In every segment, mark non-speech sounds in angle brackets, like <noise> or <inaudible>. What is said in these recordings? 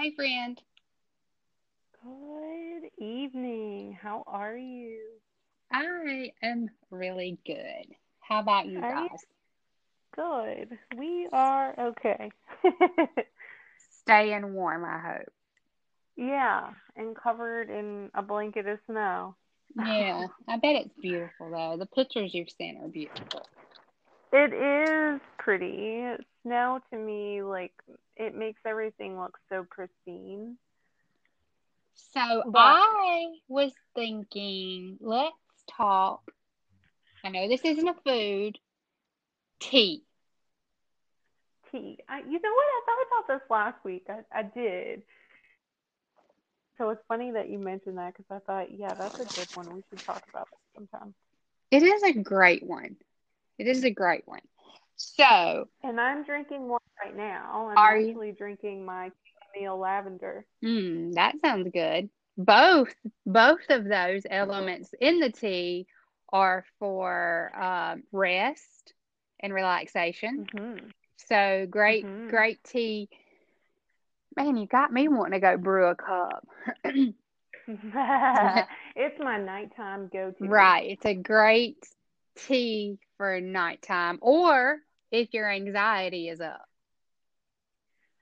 Hey, friend. Good evening. How are you? I am really good. How about you Are you? guys? Good. We are okay. <laughs> Staying warm, I hope. yeah, and covered in a blanket of snow. Yeah, <laughs> I bet it's beautiful though. The pictures you've sent are beautiful. It is pretty. Snow to me, like, it makes everything look so pristine. So But I was thinking, let's talk. I know this isn't a food, tea. tea. I, you know what? I thought about this last week. I, I did. So it's funny that you mentioned that because I thought, yeah, that's a good one. We should talk about that sometime. It is a great one. It is a great one. So, And I'm drinking one right now. I'm are you? actually drinking my chamomile lavender. Mm, that sounds good. Both both of those elements in the tea are for um, rest and relaxation. Mhm. So great, Mhm. great tea. Man, you got me wanting to go brew a cup. <laughs> <laughs> it's my nighttime go-to. Right. It's a great tea for nighttime or if your anxiety is up.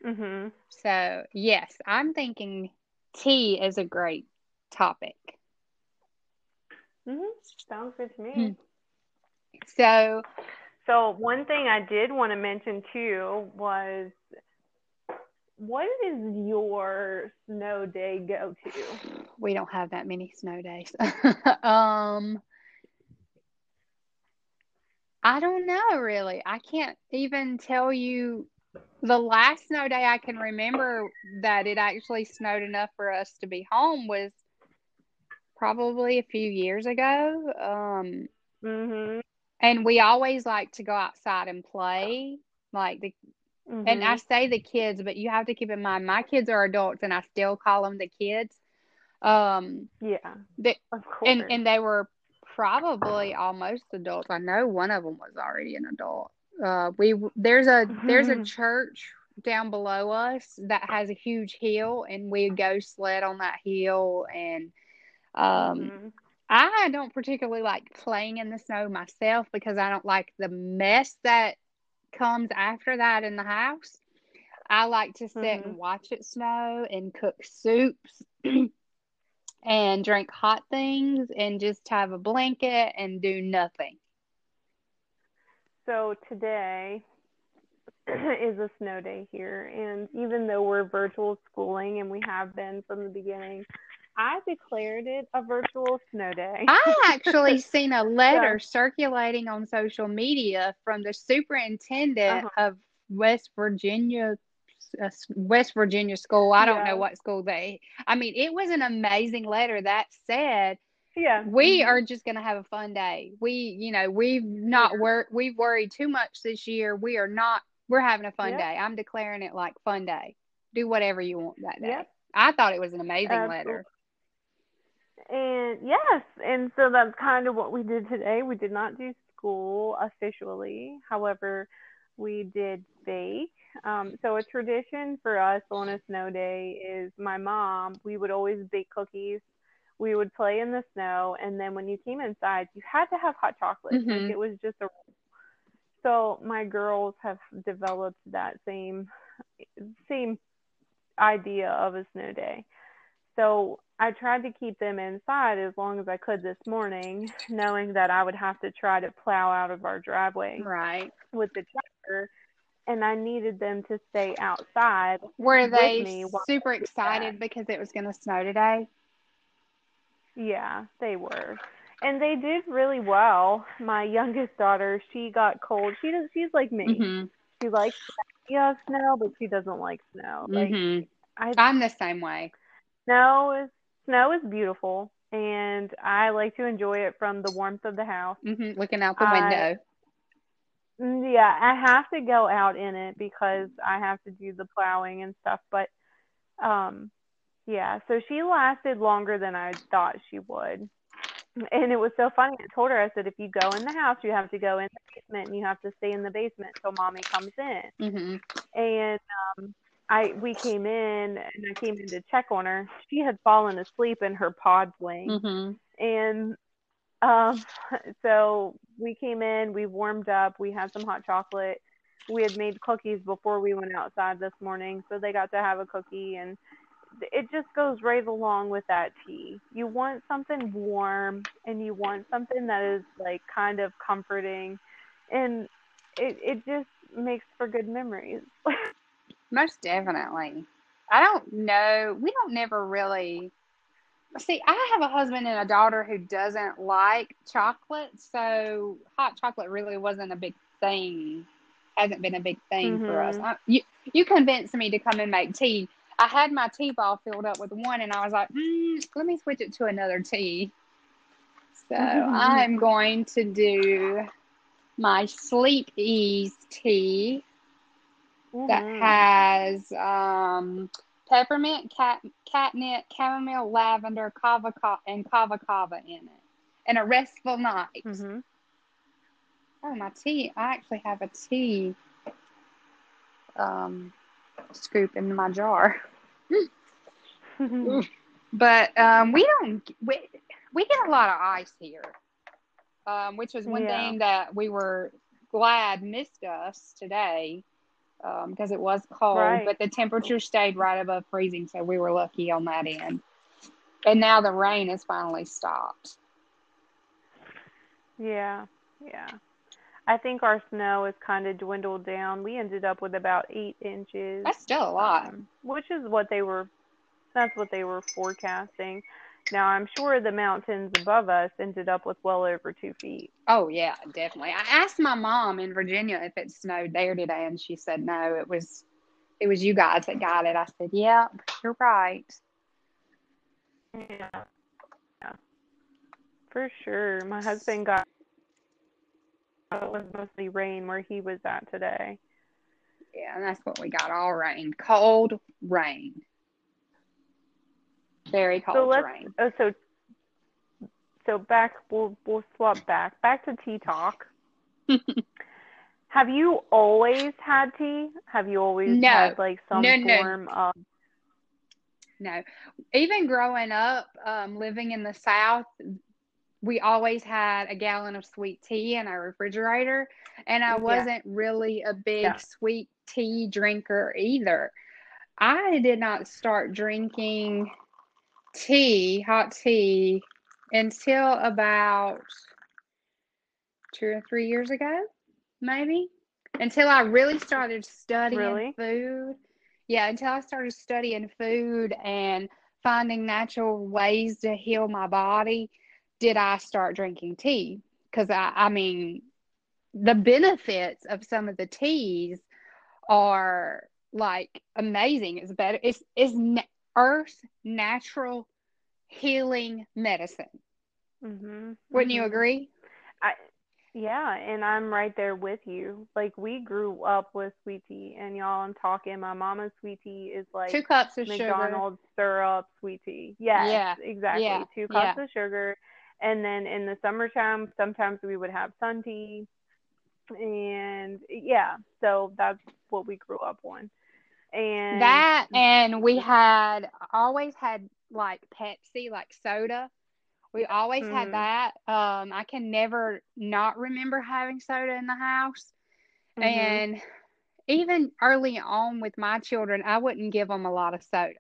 Mm-hmm. So, yes, I'm thinking tea is a great topic. Mhm. Sounds good to me. Hmm. So, So one thing I did want to mention too was what is your snow day go to? we don't have that many snow days. <laughs> um, I don't know really. I can't even tell you the last snow day I can remember that it actually snowed enough for us to be home was probably a few years ago. Um, Mhm. and we always like to go outside and play. Like the and I Mhm. say the kids, but you have to keep in mind my kids are adults and I still call them the kids. Um, Yeah. the, Of course. and and they were probably almost adults. I know one of them was already an adult. Uh, we there's a there's a church down below us that has a huge hill, and we go sled on that hill. And um, Mhm. I don't particularly like playing in the snow myself because I don't like the mess that comes after that in the house. I like to sit Mhm. and watch it snow and cook soups <clears throat> and drink hot things and just have a blanket and do nothing. So today <clears throat> is a snow day here, and even though we're virtual schooling and we have been from the beginning, I declared it a virtual snow day. I actually <laughs> seen a letter circulating on social media from the superintendent Uh-huh. of West Virginia uh, West Virginia school. I don't know what school they I mean, it was an amazing letter that said yeah. we Mhm. are just going to have a fun day. We, you know, we've not wor- we've worried too much this year. We are not we're having a fun day. I'm declaring it like fun day. Do whatever you want that day. I thought it was an amazing Absolutely. letter. And yes, and so that's kind of what we did today. We did not do school officially. However, we did bake. Um, so a tradition for us on a snow day is my mom, we would always bake cookies. We would play in the snow, and then when you came inside, you had to have hot chocolate. Mhm. Like it was just a. So my girls have developed that same same idea of a snow day. So I tried to keep them inside as long as I could this morning, knowing that I would have to try to plow out of our driveway Right. with the tractor, and I needed them to stay outside. Were they super excited because it was going to snow today? Yeah, they were. And they did really well. My youngest daughter, she got cold. She does she's like me. Mhm. She likes the idea of snow, but she doesn't like snow. Like Mhm. I I'm the same way. Snow is snow is beautiful and I like to enjoy it from the warmth of the house. Mhm. Looking out the I- window. Mm, Yeah, I have to go out in it because I have to do the plowing and stuff, but um yeah, so she lasted longer than I thought she would. And it was so funny. I told her, I said, if you go in the house, you have to go in the basement and you have to stay in the basement till mommy comes in. Mhm. And um, I we came in and I came in to check on her. She had fallen asleep in her pod wing, Mm-hmm. and um, <laughs> so we came in. We warmed up. We had some hot chocolate. We had made cookies before we went outside this morning, so they got to have a cookie, and it just goes right along with that tea. You want something warm, and you want something that is like kind of comforting, and it it just makes for good memories. <laughs> Most definitely. I don't know. We don't never really see. I have a husband and a daughter who doesn't like chocolate, so hot chocolate really wasn't a big thing. Hasn't been a big thing for us. Mhm. I, you you convinced me to come and make tea. I had my tea ball filled up with one, and I was like, mm, let me switch it to another tea. So I'm going to do my sleep ease tea that Mhm. has um, peppermint, cat, catnip, chamomile, lavender, kava, ka- and kava kava in it, and a restful night. Mhm. Oh, my tea! I actually have a tea um, scoop in my jar, <laughs> but um, we don't. We, we get a lot of ice here, um, which was one Yeah. thing that we were glad missed us today because it was cold, Right. but the temperature stayed right above freezing, so we were lucky on that end. And now the rain has finally stopped. Yeah, yeah. I think our snow has kind of dwindled down. We ended up with about eight inches, That's still a lot. um, which is what they were. That's what they were forecasting. Now I'm sure the mountains above us ended up with well over two feet. Oh yeah, definitely. I asked my mom in Virginia if it snowed there today, and she said no. It was, it was you guys that got it. I said, yeah, you're right. Yeah, yeah, for sure. My husband got. It was mostly rain where he was at today. Yeah, and that's what we got. All rain, cold rain, very cold So let's oh, so so back we'll we'll swap back back to tea talk. <laughs> Have you always had tea? Have you always No. had like some No, no. form of No, even growing up, um, living in the South, we always had a gallon of sweet tea in our refrigerator, and I wasn't really a big Yeah. sweet tea drinker either. I did not start drinking tea, hot tea, until about two or three years ago, maybe. Until I really started studying Really? food. Yeah, until I started studying food and finding natural ways to heal my body, did I start drinking tea. Because I, I mean, the benefits of some of the teas are like amazing. It's better. It's it's Earth's natural healing medicine. Mhm. Wouldn't you mhm. agree? Yeah, and I'm right there with you. Like we grew up with sweet tea, and y'all, I'm talking. My mama's sweet tea is like Two cups of sugar. McDonald's syrup sweet tea. Yes, Yeah, exactly. yeah, Two cups yeah. of sugar. And then in the summertime, sometimes we would have sun tea. And yeah, so that's what we grew up on. And That and we had always had like Pepsi, like soda. We always had Mhm. that. Um, I can never not remember having soda in the house. Mhm. And even early on with my children, I wouldn't give them a lot of soda.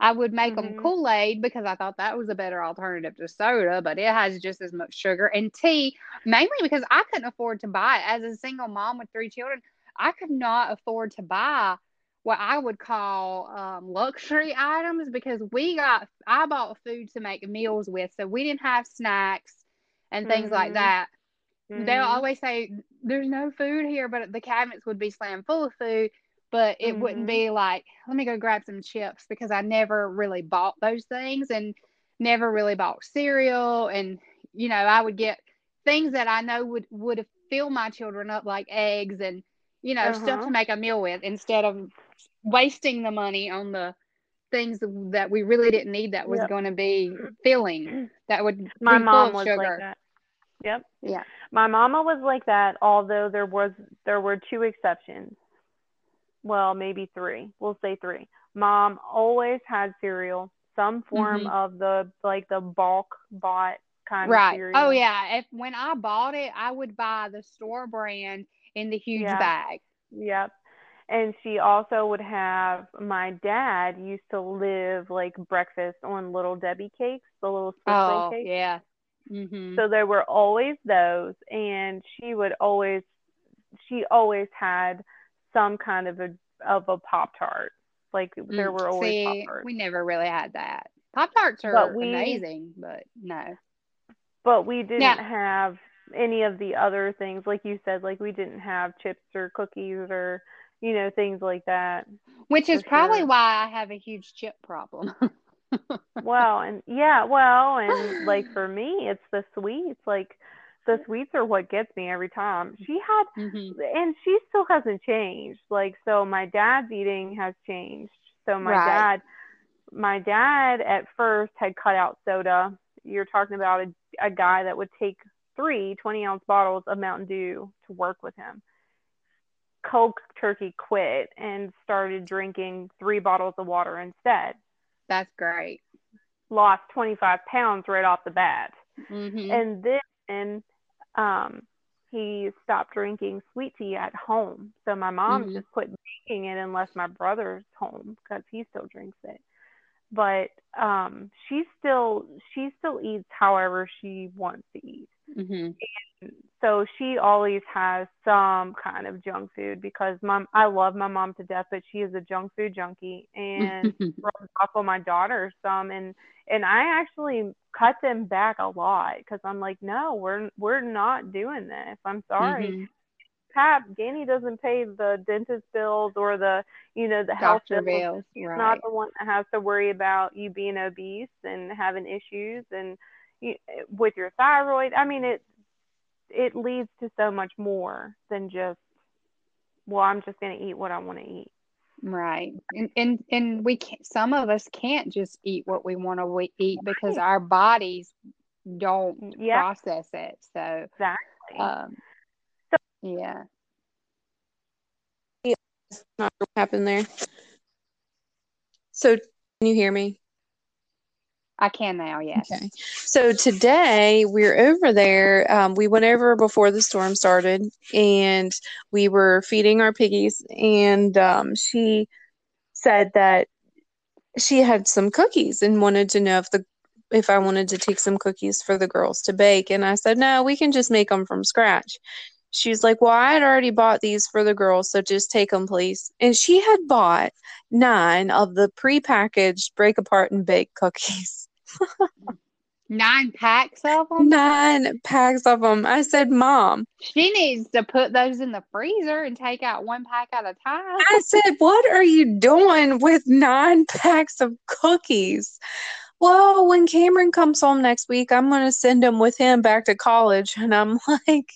I would make them Mhm. Kool Aid because I thought that was a better alternative to soda, but it has just as much sugar and tea, mainly because I couldn't afford to buy it. As a single mom with three children, I could not afford to buy what I would call um, luxury items because we got, I bought food to make meals with, so we didn't have snacks and things like Mhm. that. They'll Mhm. always say there's no food here, but the cabinets would be slammed full of food. But it wouldn't Mhm. be like, let me go grab some chips because I never really bought those things and never really bought cereal. And you know, I would get things that I know would would fill my children up, like eggs and you know stuff Uh-huh. to make a meal with, instead of wasting the money on the things that we really didn't need that was Yep. going to be filling that would <clears throat> My mom was sugar. like that. Yep. Yeah. My mama was like that, although there was there were two exceptions. well, maybe three. We'll say three. Mom always had cereal, some form Mhm. of the like the bulk bought kind of Right. cereal. Oh yeah. If when I bought it, I would buy the store brand in the huge bag. Yep. And she also would have my dad used to live like breakfast on little Debbie cakes, the little Swiss Oh cakes. yeah. Mhm. So there were always those and she would always she always had some kind of a of a pop tart. Like there Mm, were always See, pop tarts. we never really had that. Pop tarts are But we- amazing, but no. But we didn't have any of the other things, like you said, like we didn't have chips or cookies or you know things like that. Which is probably sure. why I have a huge chip problem. <laughs> Well, and yeah, well, and like for me, it's the sweets. Like the sweets are what gets me every time. She had, Mhm. and she still hasn't changed. Like so, my dad's eating has changed. So my Right. dad, my dad at first had cut out soda. You're talking about a, a guy that would take three 20 ounce bottles of Mountain Dew to work with him. Coke turkey quit and started drinking three bottles of water instead. That's great. Lost 25 pounds right off the bat. Mhm. And then um, he stopped drinking sweet tea at home. So my mom Mhm. just quit making it unless my brother's home because he still drinks it. But um, she still she still eats however she wants to eat. Mhm. So she always has some kind of junk food because mom I love my mom to death, but she is a junk food junkie and <laughs> rubs off on my daughter some and and I actually cut them back a lot because I'm like, no, we're we're not doing this. I'm sorry. Mhm. Pap, Danny doesn't pay the dentist bills or the you know the health Dr. bills. Right. not the one that has to worry about you being obese and having issues and you, with your thyroid. I mean, it it leads to so much more than just well, I'm just going to eat what I want to eat. Right. And and and we can't some of us can't just eat what we want to eat because Right. our bodies don't Yeah. process it. So Exactly. um yeah. not what happened there. So, can you hear me? I can now, yes. Okay. So today we're over there. Um, we went over before the storm started, and we were feeding our piggies. And um, she said that she had some cookies and wanted to know if the if I wanted to take some cookies for the girls to bake. And I said, no, we can just make them from scratch. She's like, well, I had already bought these for the girls, so just take them, please. And she had bought nine of the prepackaged break apart and bake cookies. Nine packs of them. Nine packs of them. I said, Mom, She needs to put those in the freezer and take out one pack at a time. I said, what are you doing with nine packs of cookies? Well, when Cameron comes home next week, I'm going to send him with him back to college. And I'm <laughs> like,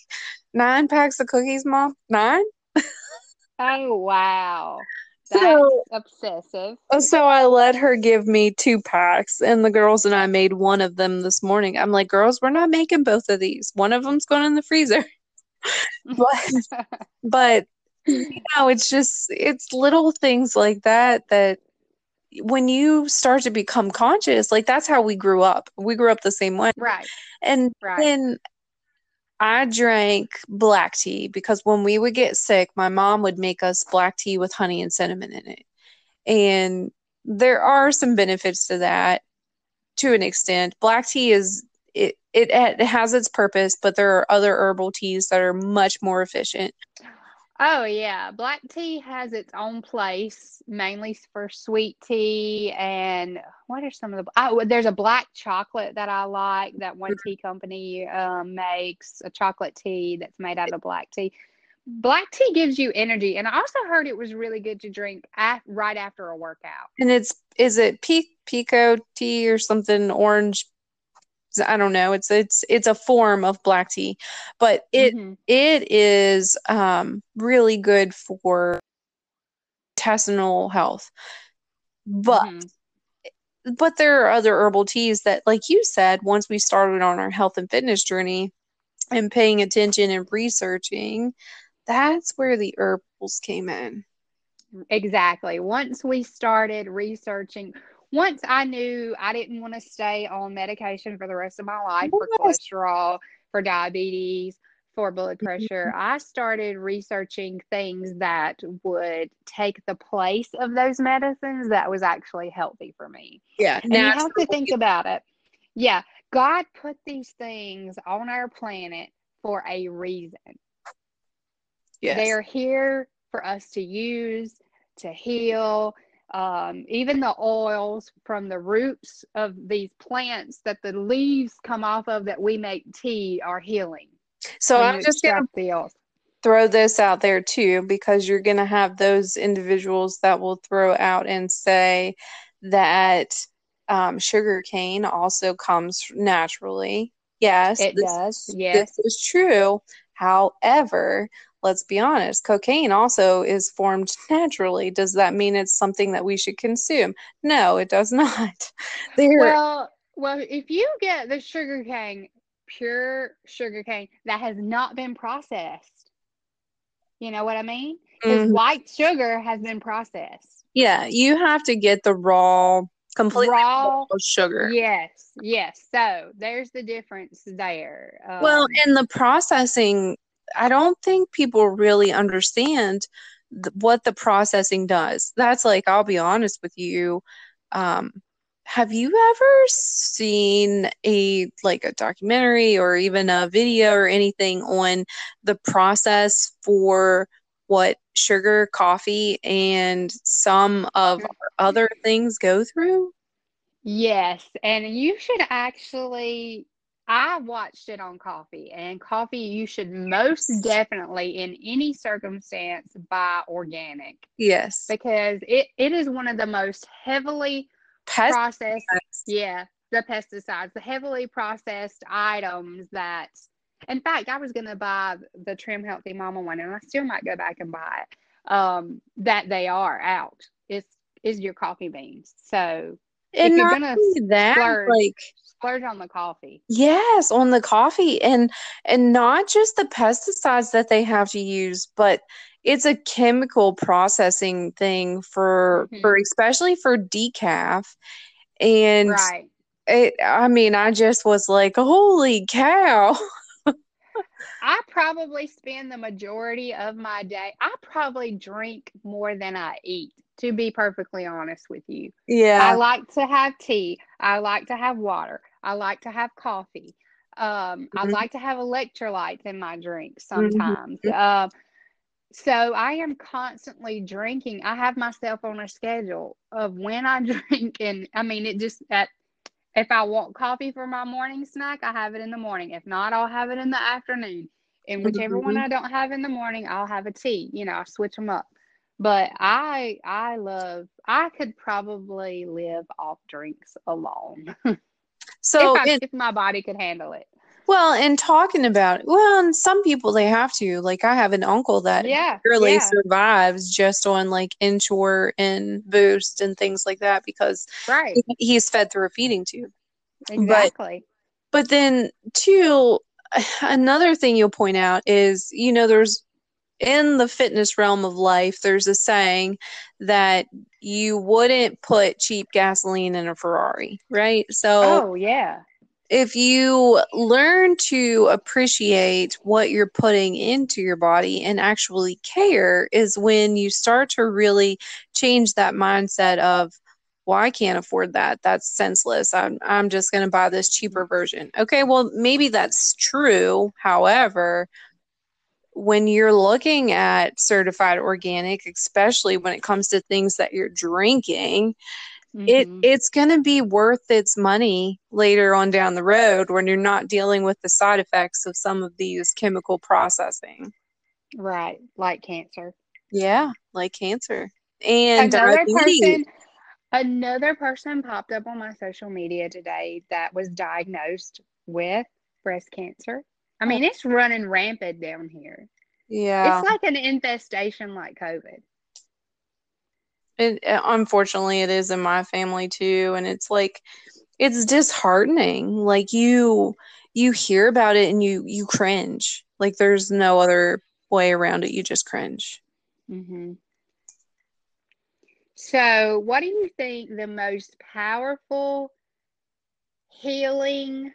nine packs of cookies, Mom? Nine? Oh wow. So, obsessive. Uh, so I let her give me two packs, and the girls and I made one of them this morning. I'm like, girls, we're not making both of these. One of them's going in the freezer. <laughs> But <laughs> but you know it's just it's little things like that that when you start to become conscious like that's how we grew up we grew up the same way right, and right. then i drank black tea because when we would get sick my mom would make us black tea with honey and cinnamon in it. And there are some benefits to that to an extent. Black tea is it, it it has its purpose but there are other herbal teas that are much more efficient Oh yeah, black tea has its own place, mainly for sweet tea and what are some of the? Oh, there's a black chocolate that I like that one tea company um, makes a chocolate tea that's made out of black tea. Black tea gives you energy, and I also heard it was really good to drink af- right after a workout. And it's is it pe- pekoe tea or something orange? I don't know. It's it's it's a form of black tea, but it Mhm. it is um really good for intestinal health. But Mhm. but there are other herbal teas that, like you said, once we started on our health and fitness journey and paying attention and researching, that's where the herbals came in. exactly. Once we started researching, once I knew I didn't want to stay on medication for the rest of my life for cholesterol, for diabetes, for blood Mm-hmm. pressure, I started researching things that would take the place of those medicines that was actually healthy for me. Yeah. And you have to think about it. Yeah, God put these things on our planet for a reason. Yes. They are here for us to use to heal. Um, even the oils from the roots of these plants that the leaves come off of that we make tea are healing. so I'm just gonna extract throw this out there too, because you're gonna have those individuals that will throw out and say that um, sugar cane also comes naturally. Yes, It this does, yes. This is true. However, let's be honest, cocaine also is formed naturally. Does that mean it's something that we should consume? No, it does <laughs> not. Well, well, if you get the sugar cane, pure sugar cane that has not been processed, you know what I mean? Because Mhm. white sugar has been processed. yeah, you have to get the raw, completely Raw, sugar. yes, yes. So there's the difference there. Well, Um, and the processing, I don't think people really understand th- what the processing does. That's like, I'll be honest with you. Um, have you ever seen a like a documentary or even a video or anything on the process for what sugar, coffee, and some of mm-hmm. our other things go through? Yes, and you should actually. I watched it on coffee, and coffee you should most definitely, in any circumstance, buy organic Yes. because it, it is one of the most heavily Pest processed, yeah, the pesticides, the heavily processed items that, in fact, I was going to buy the Trim Healthy Mama one, and I still might go back and buy it. Um, that they are out. It's is your coffee beans. So and you're gonna that, splurge- like splurge on the coffee. Yes, on the coffee and and not just the pesticides that they have to use, but it's a chemical processing thing for Mhm. for especially for decaf. And Right. it I mean, I just was like, "Holy cow." <laughs> I probably spend the majority of my day. I probably drink more than I eat, to be perfectly honest with you. Yeah. I like to have tea. I like to have water. I like to have coffee. Um, I Mhm. like to have electrolytes in my drinks Mhm. sometimes. Um, so I am constantly drinking. I have myself on a schedule of when I <laughs> drink, and I mean, it just at if I want coffee for my morning snack, I have it in the morning. If not, I'll have it in the afternoon. And mm-hmm. whichever one. I don't have in the morning, I'll have a tea. You know, I switch them up. But I I love I could probably live off drinks alone <laughs> So if I, it, if my body could handle it. Well, and talking about well, and some people they have to. Like I have an uncle that Yeah. barely yeah. survives just on like Ensure and Boost and things like that because Right. he's fed through a feeding tube. Exactly. But then, too, <sighs> another thing you'll point out is, you know, there's in the fitness realm of life, there's a saying that you wouldn't put cheap gasoline in a Ferrari, right? So oh yeah. If you learn to appreciate what you're putting into your body and actually care, is when you start to really change that mindset of, well, I can't afford that. That's senseless. I'm I'm just going to buy this cheaper version. Okay, well, maybe that's true. However, when you're looking at certified organic, especially when it comes to things that you're drinking, it Mhm. it's going to be worth its money later on down the road when you're not dealing with the side effects of some of these chemical processing. right. Like cancer. Yeah, like cancer and another person another person popped up on my social media today that was diagnosed with breast cancer i mean it's running rampant down here Yeah, it's like an infestation like covid it, it- unfortunately, it is in my family too, and it's like it's disheartening. Like you you hear about it and you you cringe. Like there's no other way around it. You just cringe. hmm So, what do you think the most powerful healing?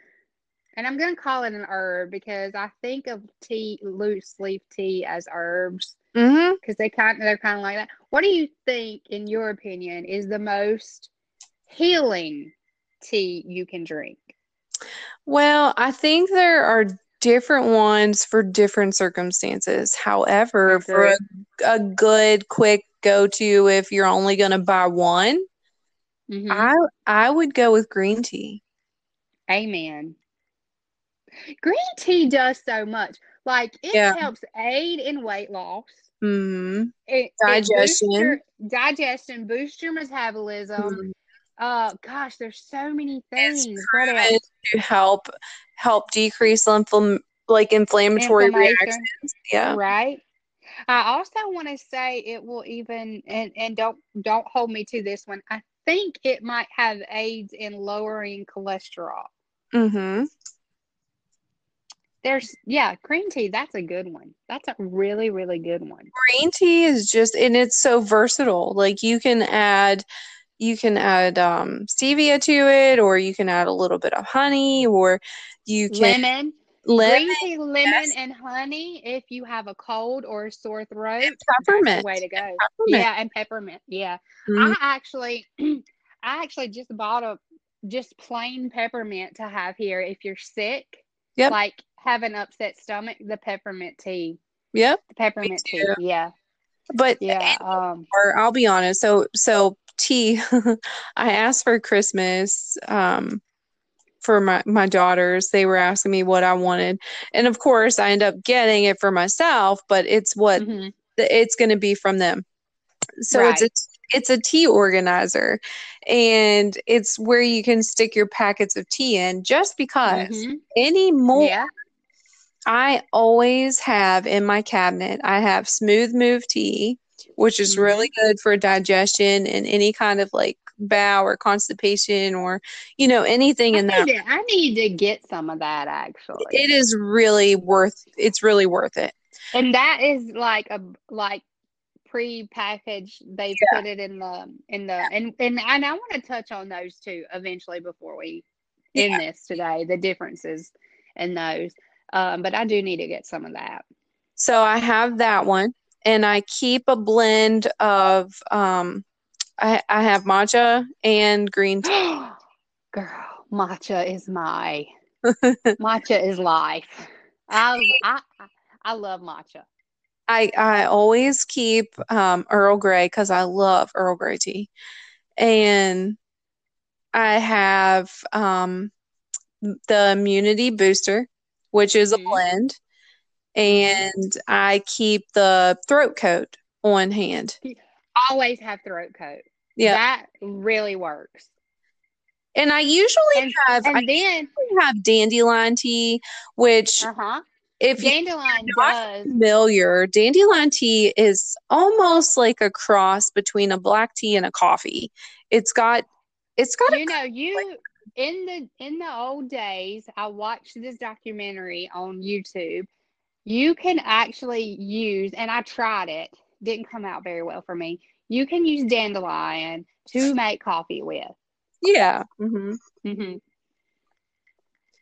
And I'm going to call it an herb because I think of tea, loose leaf tea, as herbs Mm-hmm. because they kind they're kind of like that. What do you think, in your opinion, is the most healing tea you can drink? Well, I think there are different ones for different circumstances. However, for a, a good, quick go to, if you're only going to buy one, Mhm. I I would go with green tea. Amen. Green tea does so much. Like it Yeah. helps aid in weight loss. hmm It, it boosts Digestion. your digestion, boost your metabolism. Uh, gosh, there's so many things. To help help decrease lymph like inflammatory reactions. Yeah. Right. I also want to say it will even and and don't don't hold me to this one. I think it might have aids in lowering cholesterol. Mm-hmm. There's yeah, green tea. That's a good one. That's a really really good one. green tea is just and it's so versatile like you can add you can add um stevia to it or you can add a little bit of honey or you can Lemon, lemon green tea, lemon, yes. and honey. If you have a cold or a sore throat, and peppermint way to go. peppermint. Yeah, and peppermint. Yeah. Mhm. I actually, <clears throat> I actually just bought a just plain peppermint to have here if you're sick. Yep. Like have an upset stomach, the peppermint tea, yep the peppermint tea. Yeah, but yeah. Um, or I'll be honest so so tea <laughs> I asked for Christmas um for my my daughters they were asking me what I wanted and of course I end up getting it for myself but it's what mhm. the, it's going to be from them. So it's a it's a tea organizer, and it's where you can stick your packets of tea in. Just because Mhm. anymore, Yeah. I always have in my cabinet. I have Smooth Move tea, which is really Mm-hmm. good for digestion and any kind of like bow or constipation or you know anything I in that. to, I need to get some of that actually. It is really worth. It's really worth it. And that is like a like pre-packaged. They Yeah. put it in the in the and and, and I want to touch on those too eventually before we end this today. The differences in those. Um, but I do need to get some of that. So I have that one, and I keep a blend of um, I I have matcha and green <gasps> tea. Girl, matcha is my <laughs> matcha is life. I I I love matcha. I I always keep um, Earl Grey because I love Earl Grey tea, and I have um, the immunity booster, which is a Mhm. blend, and I keep the throat coat on hand. Always have throat coat. Yeah, That really works. and I usually And, have I and then usually have dandelion tea, which uh-huh. if Dandelion not does familiar, dandelion tea is almost like a cross between a black tea and a coffee. It's got it's got a you know you in the in the old days i watched this documentary on youtube you can actually use and i tried it didn't come out very well for me you can use dandelion to make coffee with yeah. mm-hmm. Mm-hmm.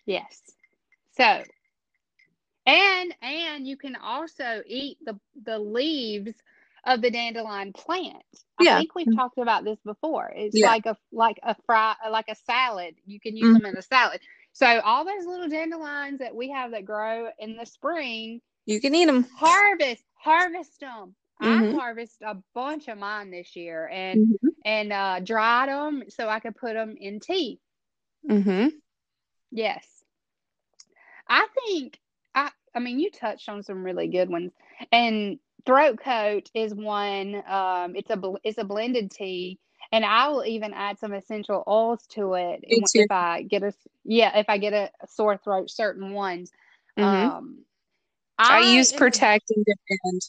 yes so and and you can also eat the the leaves of the dandelion plant i Yeah. think we've talked about this before it's Yeah. like a like a fry like a salad you can use them in a salad so all those little dandelions that we have that grow in the spring You can eat them. harvest harvest them i Mhm. harvest a bunch of mine this year and and uh dried them so i could put them in tea hmm Yes. I think I I mean you touched on some really good ones. And throat coat is one um it's a it's a blended tea and I will even add some essential oils to it if. I get a yeah, if I get a, sore throat certain ones. hmm Um I use am- protect and defend.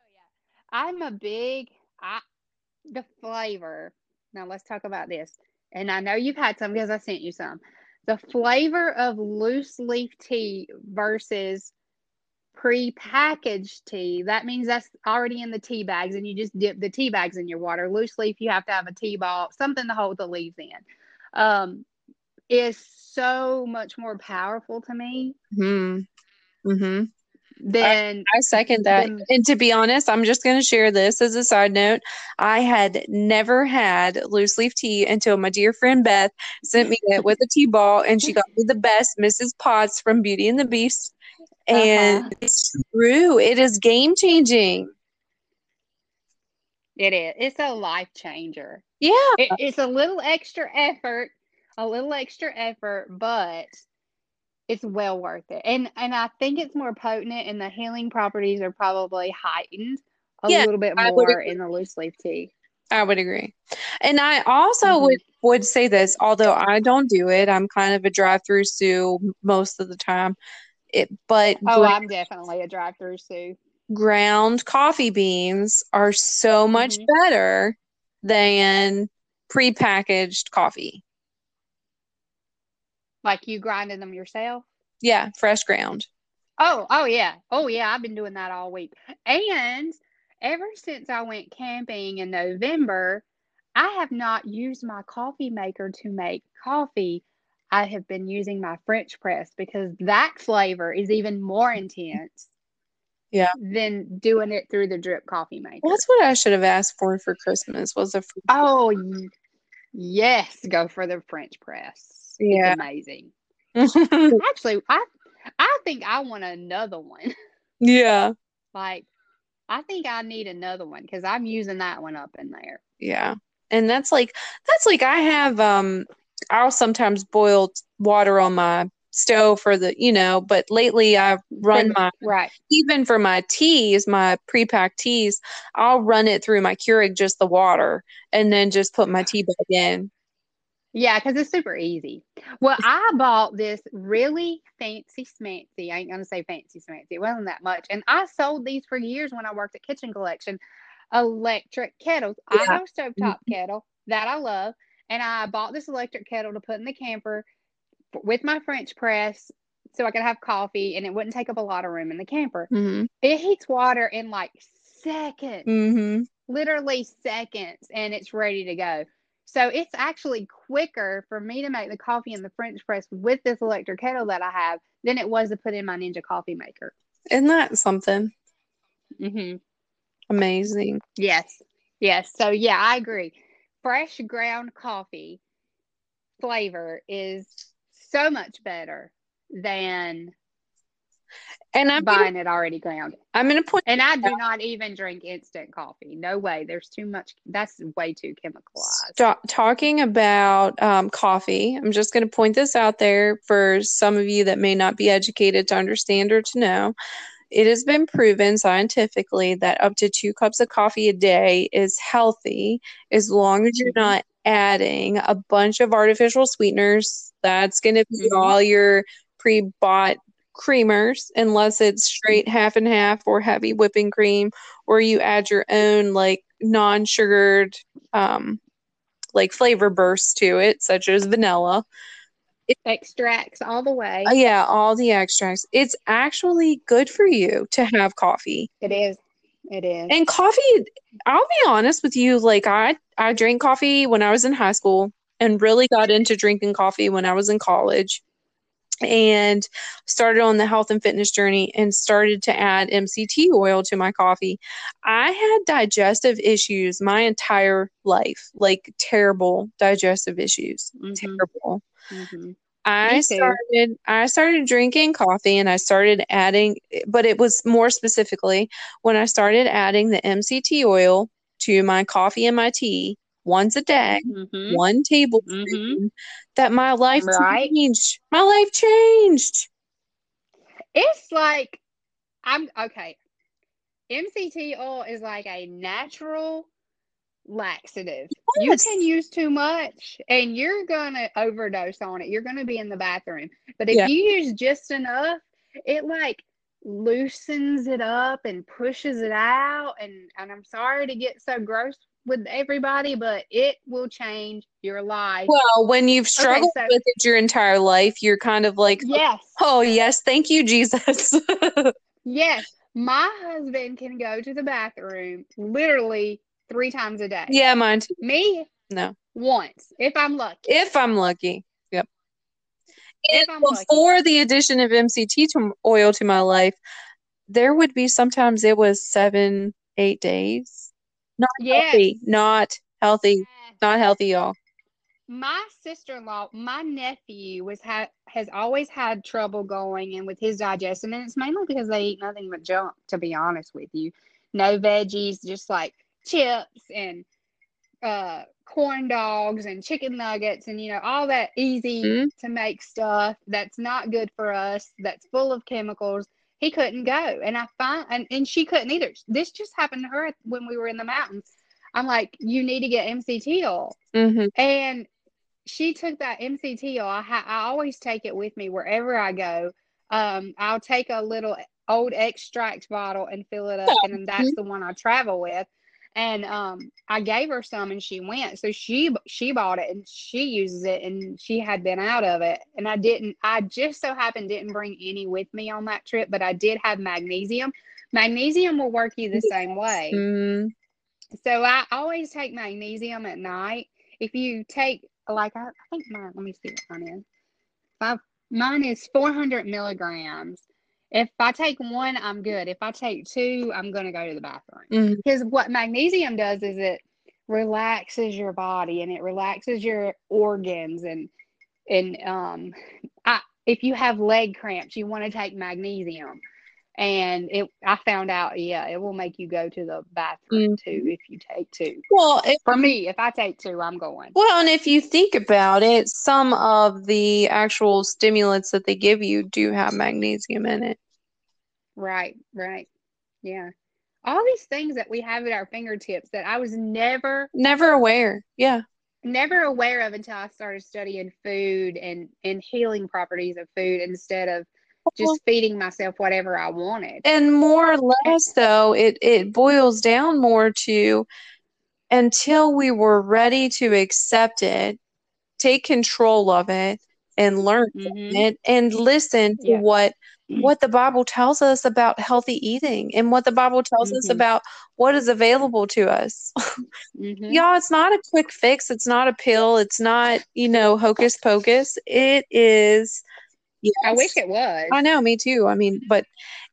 Oh, yeah. I'm a big I the flavor. Now let's talk about this. And I know you've had some because I sent you some. The flavor of loose leaf tea versus pre-packaged tea, that means that's already in the tea bags, and you just dip the tea bags in your water. Loose leaf, you have to have a tea ball, something to hold the leaves in. Um, is so much more powerful to me. Hmm. Mm-hmm. Then I second that. Then- and to be honest, I'm just going to share this as a side note. I had never had loose leaf tea until my dear friend Beth sent me it with a tea ball, and she got me the best Mrs. Potts from Beauty and the Beast. And Uh-huh. it's true. It is game changing. it is. It's a life changer. Yeah. It, it's a little extra effort, a little extra effort, but it's well worth it. And and I think it's more potent, and the healing properties are probably heightened a Yeah, little bit more in the loose leaf tea. I would agree. And I also Mhm. would would say this, although I don't do it, I'm kind of a drive-through Sue most of the time. It, but Oh, gra- I'm definitely a drive-through Sue. ground coffee beans are so much Mhm. better than prepackaged coffee. Like you grinding them yourself. Yeah, fresh ground. Oh, oh yeah. Oh yeah, I've been doing that all week. And ever since I went camping in November, I have not used my coffee maker to make coffee. I have been using my French press because that flavor is even more intense. Yeah. Than doing it through the drip coffee maker. That's what I should have asked for for Christmas was a fr- Oh, y- yes, go for the French press. Yeah. It's amazing. <laughs> Actually, I I think I want another one. <laughs> yeah. Like, I think I need another one because I'm using that one up in there. Yeah. And that's like that's like I have um I'll sometimes boil water on my stove for the you know, but lately I've run my Right. even for my teas, my pre-packed teas, I'll run it through my Keurig just the water and then just put my tea bag in. Yeah, because it's super easy. Well, I bought this really fancy smancy. I ain't gonna say fancy smancy. It wasn't that much. And I sold these for years when I worked at Kitchen Collection. Electric kettles. I Yeah. have a stovetop mm-hmm. kettle that I love. And I bought this electric kettle to put in the camper with my French press so I could have coffee and it wouldn't take up a lot of room in the camper. Mm-hmm. It heats water in like seconds. Mm-hmm. literally seconds and it's ready to go. So it's actually quicker for me to make the coffee in the French press with this electric kettle that I have than it was to put in my Ninja coffee maker. Isn't that something Mm-hmm. amazing? Yes. Yes. So yeah, I agree. Fresh ground coffee flavor is so much better than And I'm gonna, buying it already ground. I'm gonna put. point And I do not even drink instant coffee. No way. There's too much. That's way too chemicalized. Stop talking about um, coffee. I'm just going to point this out there for some of you that may not be educated to understand or to know. It has been proven scientifically that up to two cups of coffee a day is healthy as long as you're Mhm. not adding a bunch of artificial sweeteners. That's going to be Mhm. all your pre bought creamers, unless it's straight half and half or heavy whipping cream, or you add your own like non sugared um, like flavor bursts to it, such as vanilla. Extracts all the way. Uh, yeah, all the extracts. It's actually good for you to have coffee. It is. It is. And coffee, I'll be honest with you, like I I drank coffee when I was in high school and really got into drinking coffee when I was in college. And started on the health and fitness journey and started to add MCT oil to my coffee. I had digestive issues my entire life, like terrible digestive issues. Mhm, Terrible. mhm. I started I started drinking coffee and I started adding but it was more specifically when I started adding the MCT oil to my coffee and my tea once a day, Mhm, one tablespoon, mhm. that my life Right. changed. My life changed. It's like I'm okay. MCT oil is like a natural laxative. You can use too much and you're gonna overdose on it. You're gonna be in the bathroom. But if Yeah. you use just enough, it like loosens it up and pushes it out. And and I'm sorry to get so gross with everybody, but it will change your life. Well, when you've struggled so- with it your entire life, you're kind of like, yes. oh yes, thank you, Jesus. <laughs> Yes, my husband can go to the bathroom literally three times a day. Yeah, mine too. Me, No. once, if I'm lucky. If I'm lucky. Yep. If And I'm lucky. before the addition of MCT to oil to my life, there would be sometimes it was seven, eight days. Not Yes. healthy. Not healthy. Not healthy, y'all. my sister-in-law, my nephew was ha- has always had trouble going and with his digestion, and it's mainly because they eat nothing but junk. To be honest with you, no veggies, just like chips and uh, corn dogs and chicken nuggets, and you know all that easy Mhm. to make stuff that's not good for us. That's full of chemicals. He couldn't go, and I find and, and she couldn't either. This just happened to her when we were in the mountains. I'm like, you need to get MCT oil. hmm And she took that MCT oil. I, ha- I always take it with me wherever I go. Um, I'll take a little old extract bottle and fill it up, and then that's the one I travel with. And um, I gave her some, and she went. So she she bought it, and she uses it, and she had been out of it. And I didn't. I just so happened didn't bring any with me on that trip, but I did have magnesium. Magnesium will work you the same way. hmm So I always take magnesium at night. If you take like I, I think mine, let me see what mine is. Five, mine is 400 milligrams. If I take one, I'm good. If I take two, I'm gonna go to the bathroom. hmm Because what magnesium does is it relaxes your body and it relaxes your organs and and um I if you have leg cramps, you want to take magnesium. And it I found out, yeah, it will make you go to the bathroom too if you take two. Well, if For me, if I take two, I'm going. Well, and if you think about it, some of the actual stimulants that they give you do have magnesium in it. Right, right. Yeah. All these things that we have at our fingertips that I was never Never aware. Yeah. never aware of until I started studying food and and healing properties of food instead of just feeding myself whatever I wanted. And more or less, though, it, it boils down more to until we were ready to accept it, take control of it, and learn from Mhm. it, and listen to Yeah. what what the Bible tells us about healthy eating and what the Bible tells us Mhm. about what is available to us. <laughs> Mhm. Y'all, it's not a quick fix. It's not a pill. It's not, you know, hocus pocus. It is, I wish it was. I know, me too. I mean, but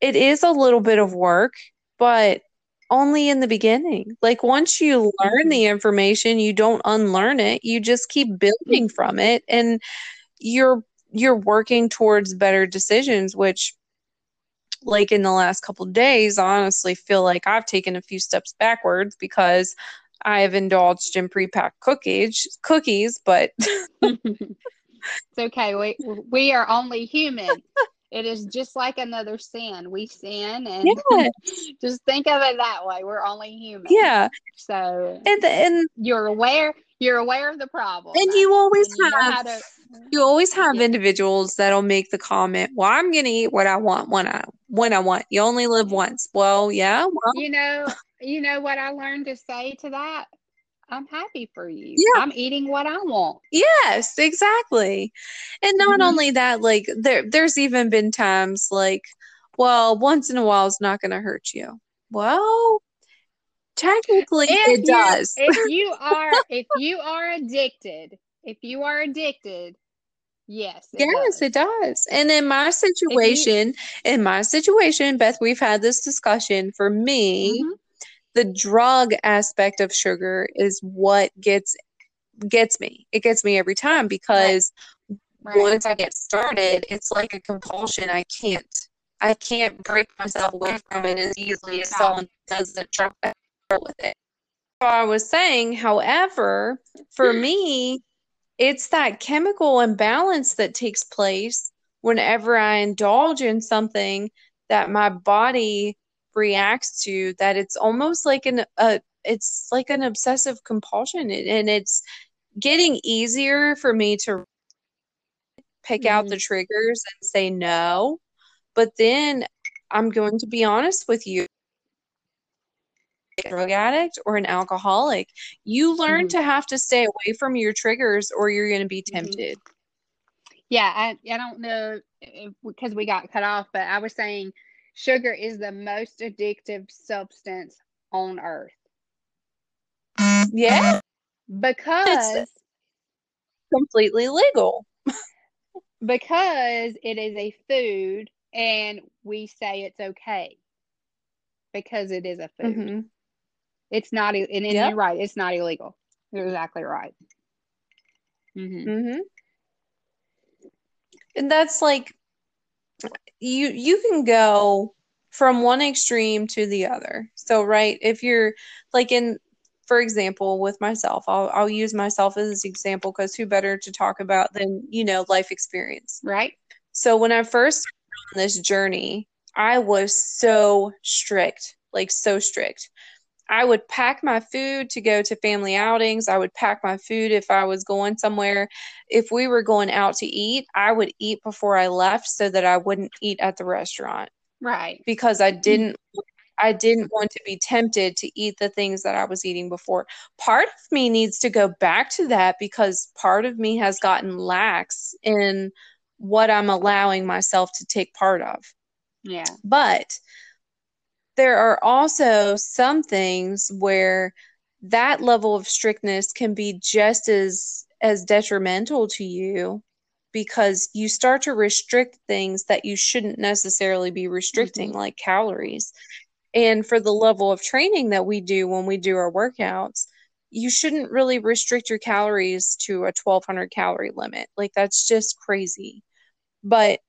it is a little bit of work, but only in the beginning. Like once you learn the information, you don't unlearn it. You just keep building from it and you're you're working towards better decisions, which like in the last couple of days, I honestly feel like I've taken a few steps backwards because I have indulged in pre-packed cookies, cookies, but <laughs> it's okay. We we are only human. It is just like another sin. We sin and yeah, <laughs> just think of it that way. We're only human. yeah. So And and you're aware you're aware of the problem. and you always and you have how to You always have Yeah. individuals that'll make the comment, "Well, I'm gonna eat what I want when I when I want. You only live once." Well, yeah, well, you know you know what I learned to say to that? I'm happy for you. Yeah. I'm eating what I want. yes, exactly. And not Mhm. only that, like there there's even been times like, well, once in a while is not gonna hurt you. Well, technically If it you- does. if <laughs> you are if you are addicted, if you are addicted, yes. It Yes, does. it does. And in my situation, in my situation, Beth, we've had this discussion. For me, Mhm. the drug aspect of sugar is what gets gets me. It gets me every time because Right. once I get started, it's like a compulsion. I can't I can't break myself away from it as easily as someone does to start with it. So I was saying, however, for mm. me, it's that chemical imbalance that takes place whenever I indulge in something that my body reacts to that it's almost like an a it's like an obsessive compulsion and and it's getting easier for me to pick out the mm. triggers and say no. But then I'm going to be honest with you a drug addict or an alcoholic you learn Mhm. to have to stay away from your triggers or you're going to be Mhm. tempted Yeah, I, I don't know because we got cut off, but I was saying sugar is the most addictive substance on earth. Yeah. Because it's completely legal. because it is a food and we say it's okay because it is a food. Mm-hmm. It's not, and, and yep. you're right, it's not illegal. You're exactly right. Mm-hmm. mm-hmm. And that's like you you can go from one extreme to the other. So right, if you're like in for example, with myself, I'll I'll use myself as an example because who better to talk about than you know life experience, right? So when I first on this journey, I was so strict, like so strict. I would pack my food to go to family outings. I would pack my food if I was going somewhere. If we were going out to eat, I would eat before I left so that I wouldn't eat at the restaurant. Right. Because I didn't I didn't want to be tempted to eat the things that I was eating before. Part of me needs to go back to that because part of me has gotten lax in what I'm allowing myself to take part of. Yeah. But there are also some things where that level of strictness can be just as as detrimental to you because you start to restrict things that you shouldn't necessarily be restricting mm-hmm. like calories and for the level of training that we do when we do our workouts, you shouldn't really restrict your calories to a 1200 calorie limit. Like that's just crazy. But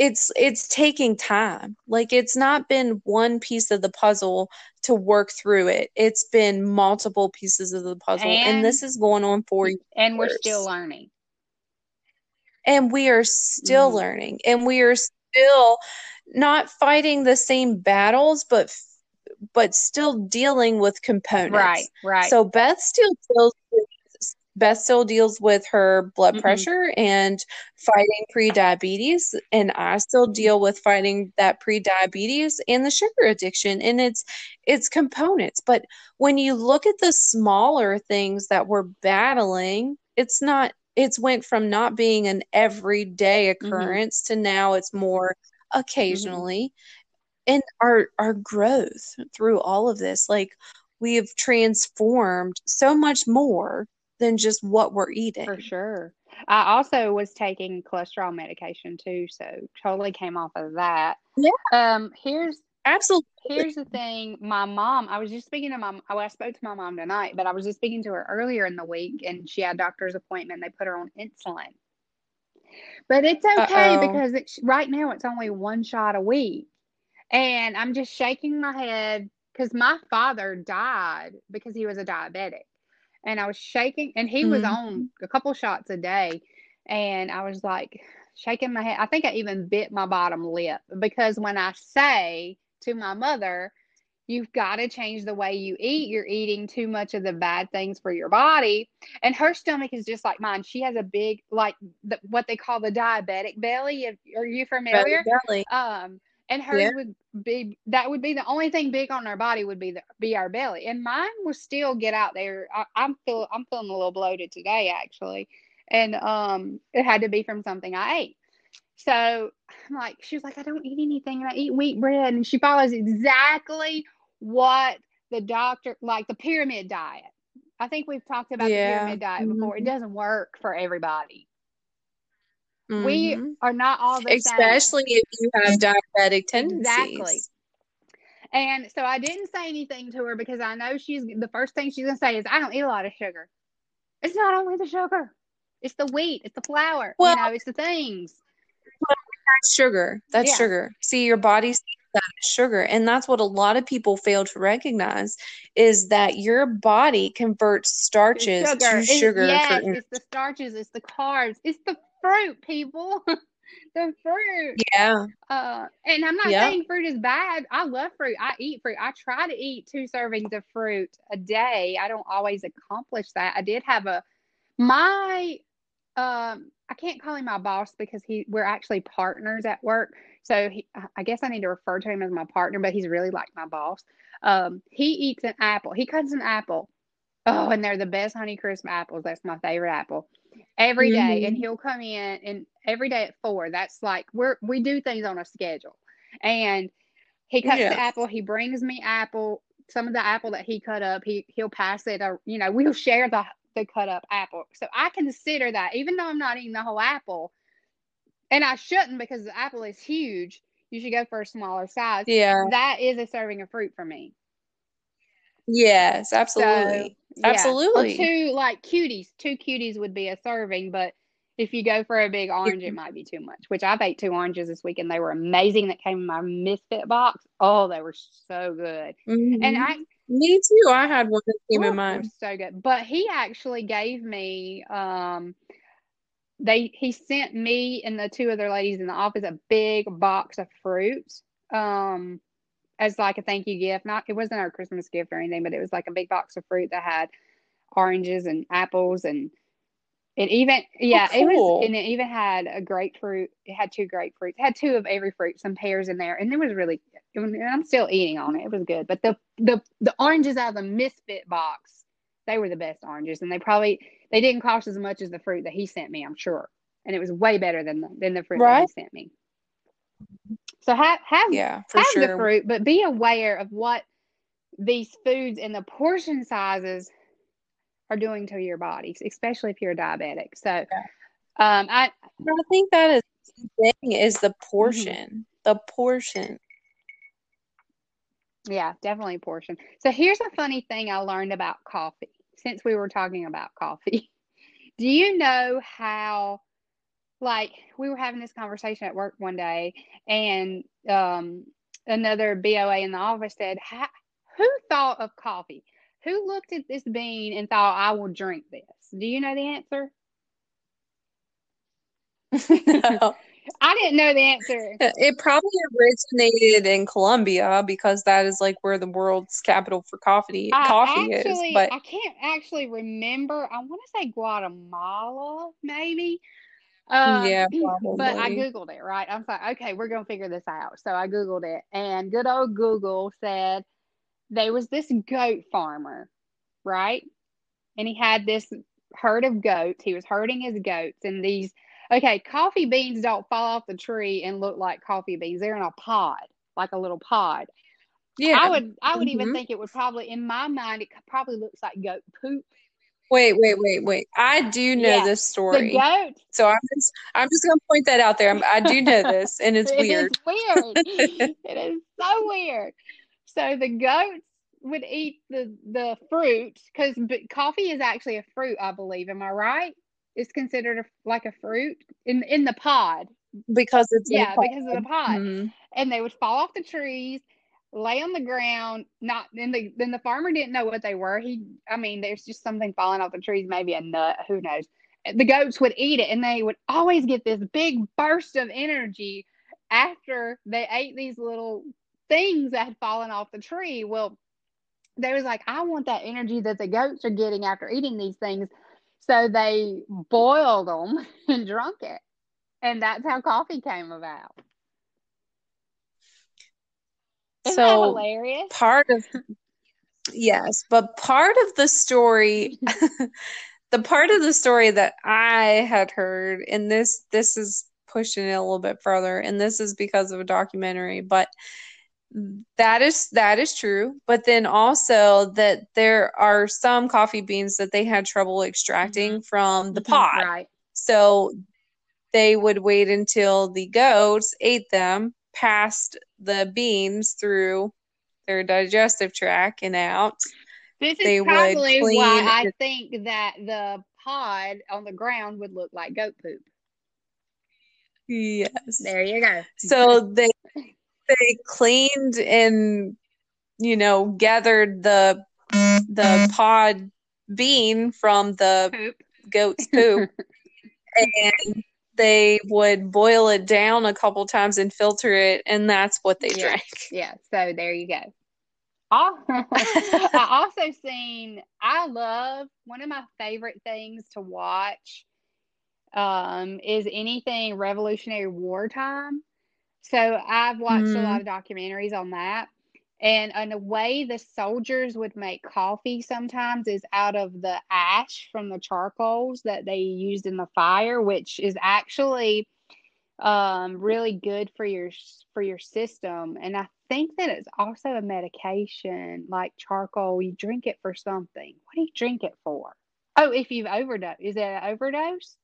it's it's taking time. Like it's not been one piece of the puzzle to work through it. It's been multiple pieces of the puzzle and, and this is going on for you. And we're still learning. And we are still mm-hmm. learning and we are still not fighting the same battles, but but still dealing with components. Right, right. So Beth still deals Beth still deals with her blood mm-hmm. pressure and fighting pre-diabetes, and I still deal with fighting that pre-diabetes and the sugar addiction, and it's it's components. But when you look at the smaller things that we're battling, it's not. It's went from not being an everyday mm-hmm. occurrence mm-hmm. to now it's more Mm-hmm. occasionally mm-hmm. and our our growth through all of this like we have transformed so much more than just what we're eating. for sure. I also was taking cholesterol medication too so totally came off of that. Yeah. Um here's absolutely. here's the thing. My mom i was just speaking to my oh, i spoke to my mom tonight but i was just speaking to her earlier in the week and she had doctor's appointment. They put her on insulin. But it's okay Uh-oh. because it's right now it's only one shot a week. And I'm just shaking my head because my father died because he was a diabetic. And I was shaking, and he mm-hmm. was on a couple shots a day. And I was like shaking my head. I think I even bit my bottom lip because when I say to my mother, You've got to change the way you eat. You're eating too much of the bad things for your body. And her stomach is just like mine. She has a big, like the, what they call the diabetic belly. Are you familiar? Belly. Um, and hers yeah. would be that would be the only thing big on our body would be the be our belly. And mine will still get out there. I, I'm feel I'm feeling a little bloated today actually, and um, it had to be from something I ate. So I'm like, she was like, I don't eat anything, and I eat wheat bread, and she follows exactly what the doctor like the pyramid diet. I think we've talked about yeah. the pyramid diet mm-hmm. before. It doesn't work for everybody. Mm-hmm. We are not all the Especially same. if you have diabetic tendencies. Exactly. And so I didn't say anything to her because I know she's the first thing she's gonna say is I don't eat a lot of sugar. It's not only the sugar. It's the wheat, it's the flour, well, you know, it's the things. That's sugar. That's yeah. sugar. See, your body's that sugar and that's what a lot of people fail to recognize is that your body converts starches sugar. to it's, sugar yes, it's the starches it's the carbs it's the fruit people <laughs> the fruit yeah uh and i'm not yep. saying fruit is bad i love fruit i eat fruit i try to eat two servings of fruit a day i don't always accomplish that i did have a my um I can't call him my boss because he we're actually partners at work. So he, I guess I need to refer to him as my partner, but he's really like my boss. Um, he eats an apple. He cuts an apple. Oh, and they're the best Honeycrisp apples. That's my favorite apple. Every day, and Mhm. he'll come in and every day at four. That's like we're we do things on a schedule, and he cuts Yeah. the apple. He brings me apple. Some of the apple that he cut up, he he'll pass it. Or you know, we'll share the the cut up apple. So I consider that, even though I'm not eating the whole apple, and I shouldn't because the apple is huge. You should go for a smaller size. Yeah. That is a serving of fruit for me. Yes, So absolutely. yeah, or Absolutely. two like cuties. Two cuties would be a serving, but if you go for a big orange, it might be too much. Which I've ate two oranges this week, and they were amazing. That came in my misfit box. Oh, they were so good. And Mhm. I Me too. I had one that came Ooh, in was so good. But he actually gave me um they he sent me and the two other ladies in the office a big box of fruit um as like a thank you gift. Not it wasn't our Christmas gift or anything, but it was like a big box of fruit that had oranges and apples and it even yeah, oh, it was and it even had a grapefruit. It had two grapefruits. It had two of every fruit, some pears in there, and it was really. And I'm still eating on it. It was good, but the the the oranges out of the misfit box, they were the best oranges, and they probably they didn't cost as much as the fruit that he sent me. I'm sure, and it was way better than the than the fruit that he sent me. So have have Yeah, for have the fruit, but be aware of what these foods and the portion sizes are doing to your body, especially if you're a diabetic. So, um, I I think that is the thing is Mm-hmm. the portion. The portion. yeah, definitely portion. So here's a funny thing I learned about coffee. Since we were talking about coffee, <laughs> do you know how? Like we were having this conversation at work one day, and um, another BOA in the office said, "Who thought of coffee? Who looked at this bean and thought I will drink this?" Do you know the answer? No. <laughs> I didn't know the answer. It probably originated in Colombia because that is like where the world's capital for coffee I coffee actually, is. But I can't actually remember. I want to say Guatemala, maybe. Um, yeah, <clears throat> but I. Googled it, right? I'm like, okay, we're to figure this out. So I Googled it, and good old Google said there was this goat farmer, right? And he had this herd of goats. He was herding his goats, and these, okay, coffee beans don't fall off the tree and look like coffee beans. They're in a pod, like a little pod. Yeah. I would, I would even Mhm. think it would probably, in my mind, it probably looks like goat poop. Wait, wait, wait, wait. I do know Yeah, this The story. goat So I'm just I'm just gonna point that out there. I'm, I do know this, and it's <laughs> It is weird. weird. <laughs> it is so weird. So the goats would eat the the fruit because coffee is actually a fruit, I believe. Am I right? It's considered a, like a fruit in in the pod. Because it's Yeah, because of the pod. Mhm. And they would fall off the trees, lay on the ground. Not then the then the farmer didn't know what they were. He, I mean, there's just something falling off the trees, maybe a nut. Who knows? The goats would eat it, and they would always get this big burst of energy after they ate these little things that had fallen off the tree. Well, they was like, I want that energy that the goats are getting after eating these things. So they boiled them <laughs> and drunk it. And that's how coffee came about. Isn't that So hilarious? part of yes, but part of the story <laughs> <laughs> the part of the story that I had heard, and this this is pushing it a little bit further, and this is because of a documentary, but that is that is true. But then also that there are some coffee beans that they had trouble extracting mm-hmm. from the mm-hmm. pot. Right. So they would wait until the goats ate them, passed the beans through their digestive tract and out. This is They would probably clean why I it- think that the pod on the ground would look like goat poop. Yes. There you go. So they they cleaned and you know gathered the the pod bean from the poop. goat's poop <laughs> and they would boil it down a couple times and filter it and that's what they Yeah. drank. Yeah, so there you go. <laughs> I also seen I love one of my favorite things to watch um is anything revolutionary wartime. So I've watched a lot of documentaries on that And, in a way the soldiers would make coffee sometimes is out of the ash from the charcoals that they used in the fire, which is actually um, really good for your for your system. And I think that it's also a medication like charcoal. You drink it for something. What do you drink it for? Oh, if you've overdosed, is it an overdose?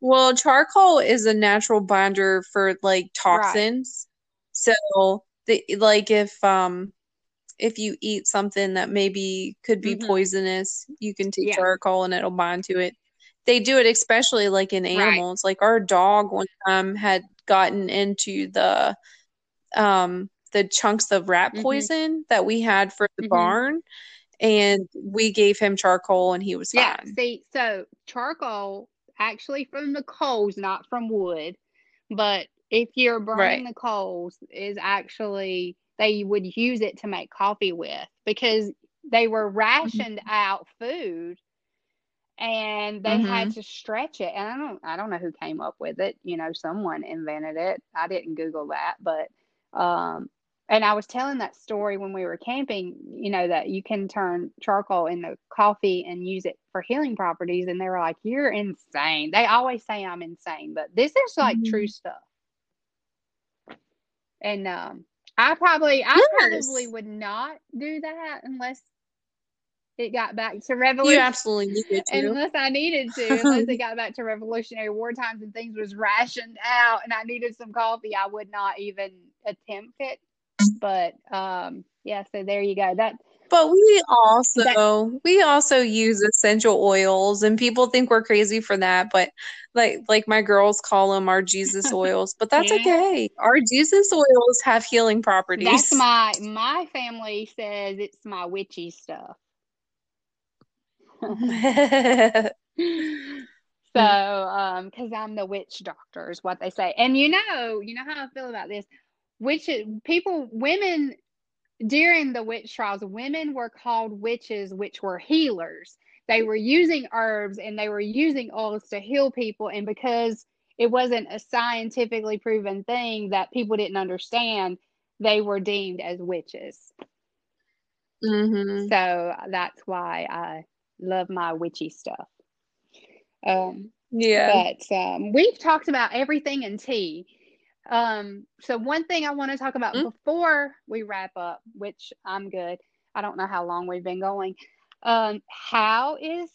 Well, charcoal is a natural binder for like toxins. Right. So, the, like if um if you eat something that maybe could be mm-hmm. poisonous, you can take yeah. charcoal and it'll bind to it. They do it especially like in animals. Right. Like our dog one time had gotten into the um the chunks of rat mm-hmm. poison mm-hmm. that we had for the mm-hmm. barn and we gave him charcoal and he was fine. Yeah, see, so charcoal actually from the coals, not from wood. But if you're burning right. the coals, is actually they would use it to make coffee with because they were rationed mm-hmm. out food and they mm-hmm. had to stretch it and i don't i don't know who came up with it you know someone invented it i didn't google that but um and I was telling that story when we were camping, you know, that you can turn charcoal into coffee and use it for healing properties. And they were like, You're insane. They always say I'm insane, but this is like mm-hmm. true stuff. And um I probably I yes. probably would not do that unless it got back to revolution. You absolutely needed to. Unless I needed to, unless it <laughs> got back to Revolutionary War times and things was rationed out and I needed some coffee, I would not even attempt it but um yeah so there you go that but we also that, we also use essential oils and people think we're crazy for that but like like my girls call them our jesus <laughs> oils but that's yeah. okay. Our jesus oils have healing properties. that's my my family says it's my witchy stuff. <laughs> So um because i'm the witch doctor is what they say. And you know you know how i feel about this. Which people women during the witch trials women were called witches which were healers. They were using herbs and they were using oils to heal people. And because it wasn't a scientifically proven thing that people didn't understand they were deemed as witches. Mm-hmm. so that's why i love my witchy stuff. Um yeah. but um, we've talked about everything in tea um, so one thing I want to talk about mm-hmm. before we wrap up, which I'm good. I don't know how long we've been going. Um, how is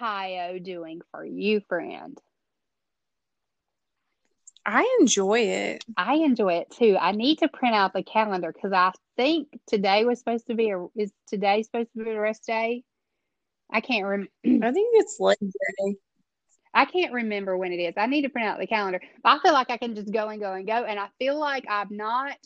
PiYo doing for you, friend? I enjoy it. I enjoy it too. I need to print out the calendar because I think today was supposed to be a is today supposed to be a rest day. I can't remember. <clears throat> I think it's Labor Day. I can't remember when it is. I need to print out the calendar. But I feel like I can just go and go and go. And I feel like I'm not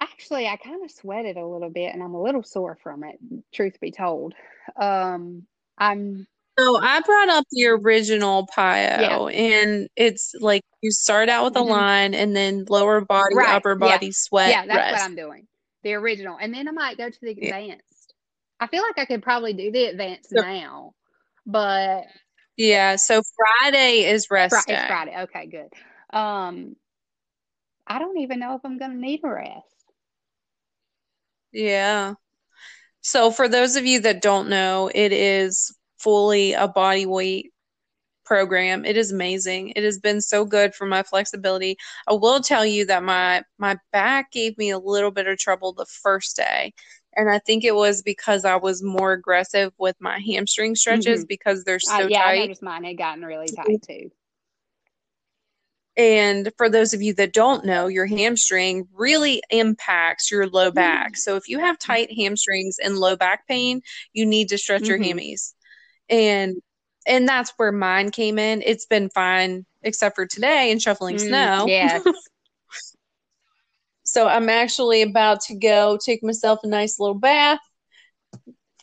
actually I kind of sweated a little bit and I'm a little sore from it, truth be told. Um I'm so I brought up the original PiYo, yeah. and it's like you start out with a mm-hmm. line and then lower body, right. upper body, yeah. sweat. Yeah, that's rest. what I'm doing. The original. And then I might go to the advanced. Yeah. I feel like I could probably do the advanced so, now. But yeah, so Friday is rest Fri- day. Friday. Okay, good. Um, I don't even know if I'm going to need a rest. Yeah. So for those of you that don't know, it is fully a body weight program. It is amazing. It has been so good for my flexibility. I will tell you that my my back gave me a little bit of trouble the first day. And I think it was because I was more aggressive with my hamstring stretches mm-hmm. because they're uh, so uh, yeah, tight. I noticed mine had gotten really tight too. And for those of you that don't know, your hamstring really impacts your low back. Mm-hmm. So if you have tight hamstrings and low back pain, you need to stretch mm-hmm. your hammies. And and that's where mine came in. It's been fine except for today and shoveling mm, snow. Yes. <laughs> So I'm actually about to go take myself a nice little bath,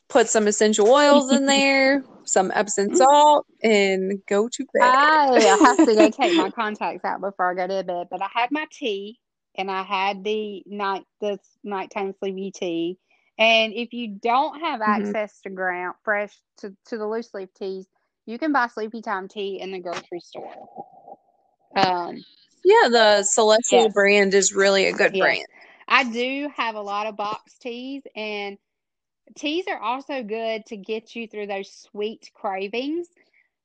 put some essential oils in <laughs> there, some Epsom salt, and go to bed. I have to go take my <laughs> contacts out before I go to bed. But I had my tea and I had the night the nighttime sleepy tea. And if you don't have mm-hmm. access to ground fresh to, to the loose leaf teas, you can buy sleepy time tea in the grocery store. Um yeah, the Celestial yes. brand is really a good yes. brand. I do have a lot of box teas, and teas are also good to get you through those sweet cravings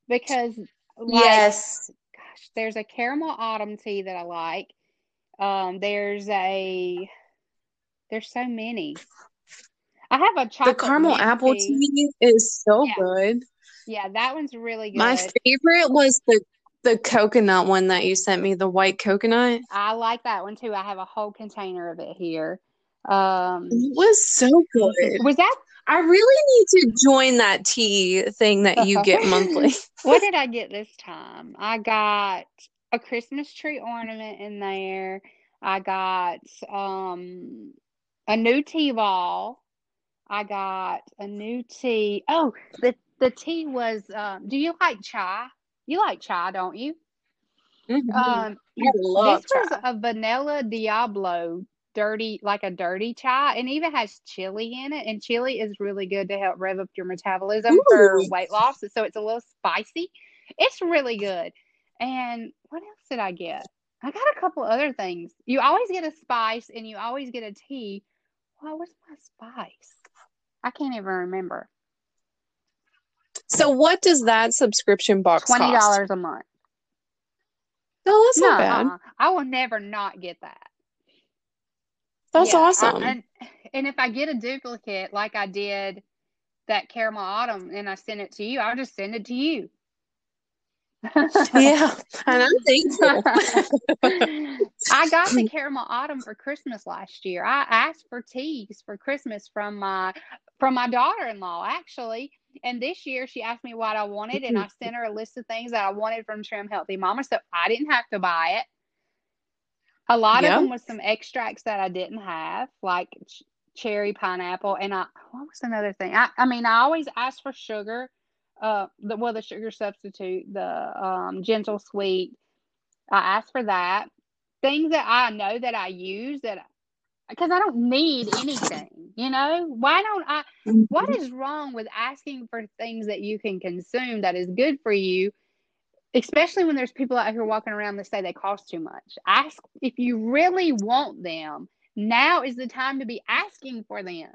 because, like, Yes. gosh, there's a caramel autumn tea that I like. Um, there's a there's so many. I have a chocolate. The caramel apple tea. tea is so Yeah, good. yeah, that one's really good. My favorite was the the coconut one that you sent me, the white coconut. I like that one too. I have a whole container of it here. Um, It was so good. was that I really need to join that tea thing that you get <laughs> monthly. what did I get this time? I got a Christmas tree ornament in there. I got um a new tea ball. I got a new tea. Oh, the the tea was um do you like chai? You like chai, don't you? Mhm. Um this was a vanilla Diablo dirty like a dirty chai and even has chili in it and chili is really good to help rev up your metabolism for weight loss so it's a little spicy. It's really good. And what else did i get? I got a couple other things. You always get a spice and you always get a tea. What was my spice? I can't even remember So what does that subscription box $20 cost? a month No, that's no not bad. uh-uh. i will never not get that That's Yeah, I- awesome. and, and if I get a duplicate like I did that caramel autumn and I send it to you, I'll just send it to you. yeah, and I'm thankful. <laughs> I got the caramel autumn for Christmas last year. I asked for teas for Christmas from my from my daughter-in-law actually. And this year she asked me what I wanted and I <laughs> sent her a list of things that I wanted from Trim Healthy Mama so I didn't have to buy it. A lot Yeah. of them was some extracts that I didn't have, like ch- cherry pineapple. And I, what was another thing? I, I mean, I always ask for sugar, uh, the well, the sugar substitute, the um, gentle sweet. I ask for that. Things that I know that I use that because I don't need anything, you know. Why don't I? What is wrong with asking for things that you can consume that is good for you? especially when there's people out here walking around that say they cost too much. Ask if you really want them. Now is the time to be asking for them.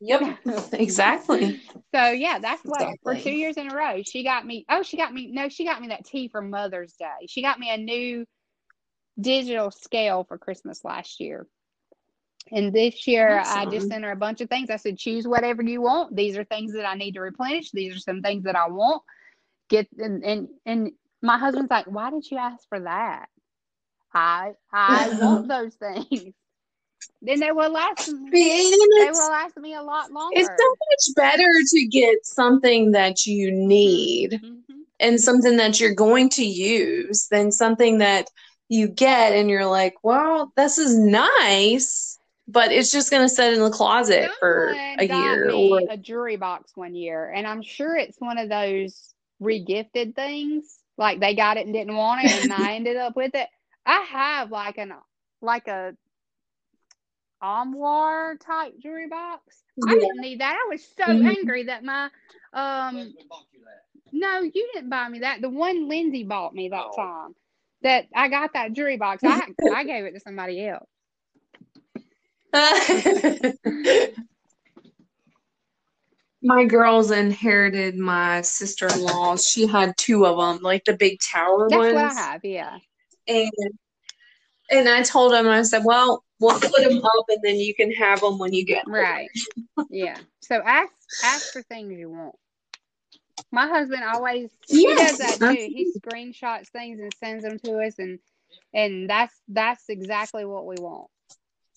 Yep, <laughs> exactly. So yeah, that's what for Exactly. two years in a row she got me. Oh, she got me. No, she got me that tea for Mother's Day. She got me a new digital scale for Christmas last year. And this year, I just sent her a bunch of things. I said, choose whatever you want. These are things that I need to replenish. These are some things that I want. Get and and, and my husband's like, why did you ask for that? I I <laughs> want those things. <laughs> Then they will last. me- They will last me a lot longer. it's so much better to get something that you need Mhm. and something that you're going to use than something that you get and you're like, well, this is nice, but it's just going to sit in the closet for a got year me or a jewelry box one year, and I'm sure it's one of those regifted things. Like they got it and didn't want it, and I <laughs> ended up with it. I have like an like a armoire type jewelry box. I didn't need that. I was so Mhm. angry that my um no, you didn't buy me that. The one Lindsay bought me that Oh. time. That I got that jewelry box. I <laughs> I gave it to somebody else. <laughs> My girls inherited my sister-in-law. She had two of them, like the big tower That's ones. what I have. Yeah. And and I told him, I said, well, we'll put them up, and then you can have them when you get home. Right. <laughs> yeah. So ask ask for things you want. My husband always he Yes, does that too. He screenshots things and sends them to us, and and that's that's exactly what we want.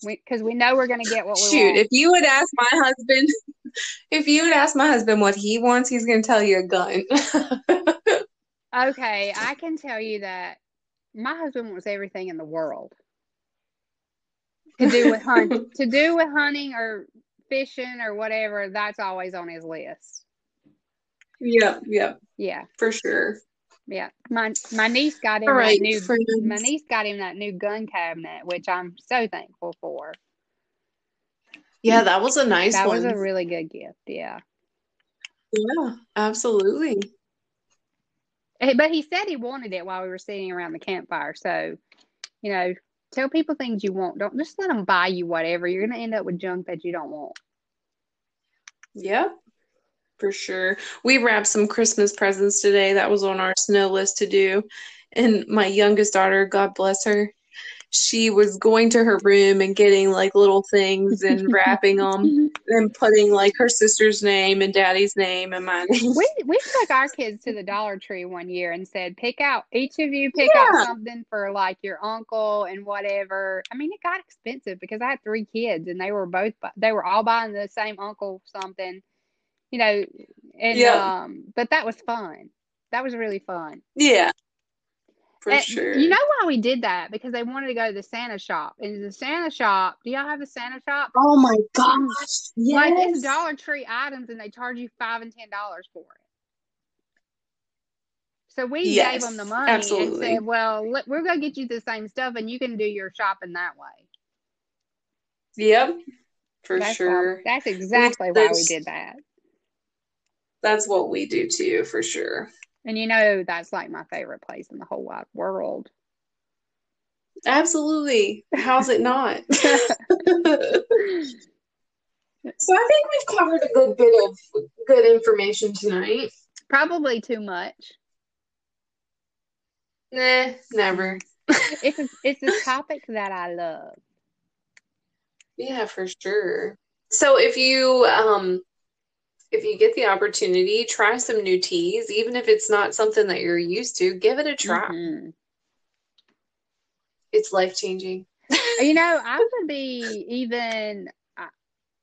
Because we, know we're going to get what we want. Shoot, want. if you would ask my husband, <laughs> if you would ask my husband what he wants, he's going to tell you a gun. <laughs> Okay, I can tell you that my husband wants everything in the world to do with hunt <laughs> to do with hunting or fishing or whatever. That's always on his list. Yep, yeah, Yeah, for sure. yeah. My my niece got him All right, that new friends. my niece got him that new gun cabinet, which I'm so thankful for. Yeah, that was a nice that one. was a really good gift. Yeah, yeah, absolutely. But he said he wanted it while we were sitting around the campfire. So, you know, Tell people things you want. Don't just let them buy you whatever. You're gonna end up with junk that you don't want. Yep, for sure. We wrapped some Christmas presents today. That was on our snow list to do. And my youngest daughter, God bless her, she was going to her room and getting like little things and <laughs> wrapping them and putting like her sister's name and daddy's name and my name. We we took our kids to the Dollar Tree one year and said, pick out each of you pick Yeah. out something for like your uncle and whatever. I mean, it got expensive because I had three kids and they were both they were all buying the same uncle something, you know, and Yeah. um, but that was fun. That was really fun. Yeah, for And sure. You know why we did that? Because they wanted to go to the Santa shop. And the Santa shop, do y'all have the Santa shop? oh my gosh. Yes. Like it's Dollar Tree items and they charge you five and ten dollars for it. So we gave them the money absolutely. and said, "Well, let, we're gonna get you the same stuff, and you can do your shopping that way." Yep, for that's sure. Why, that's exactly why we did that. That's what we do too, for sure. And you know, that's like my favorite place in the whole wide world. Absolutely. How's it not? <laughs> so I think we've covered a good bit of good information tonight. Probably too much. Nah, never. It's a, it's a topic that I love. Yeah, for sure. So if you um if you get the opportunity, try some new teas, even if it's not something that you're used to, give it a try. Mhm. It's life changing. You know, <laughs> I would be even uh,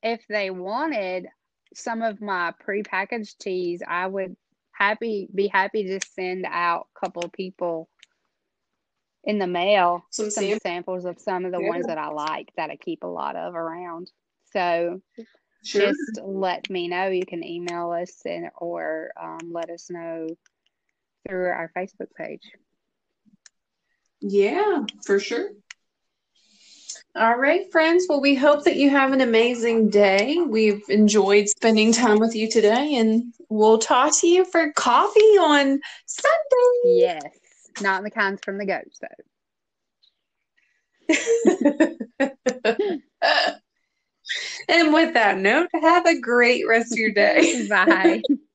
if they wanted some of my prepackaged teas. I would happy be happy to send out a couple of people in the mail Some some sam- samples of some of the Yeah. ones that I like that I keep a lot of around. So Sure. just let me know. You can email us and or um, let us know through our Facebook page. Yeah, for sure. All right, friends. Well, we hope that you have an amazing day. We've enjoyed spending time with you today, and we'll talk to you for coffee on Sunday. Yes, not the kinds from the goats though. <laughs> and with that note, have a great rest of your day. Bye. <laughs>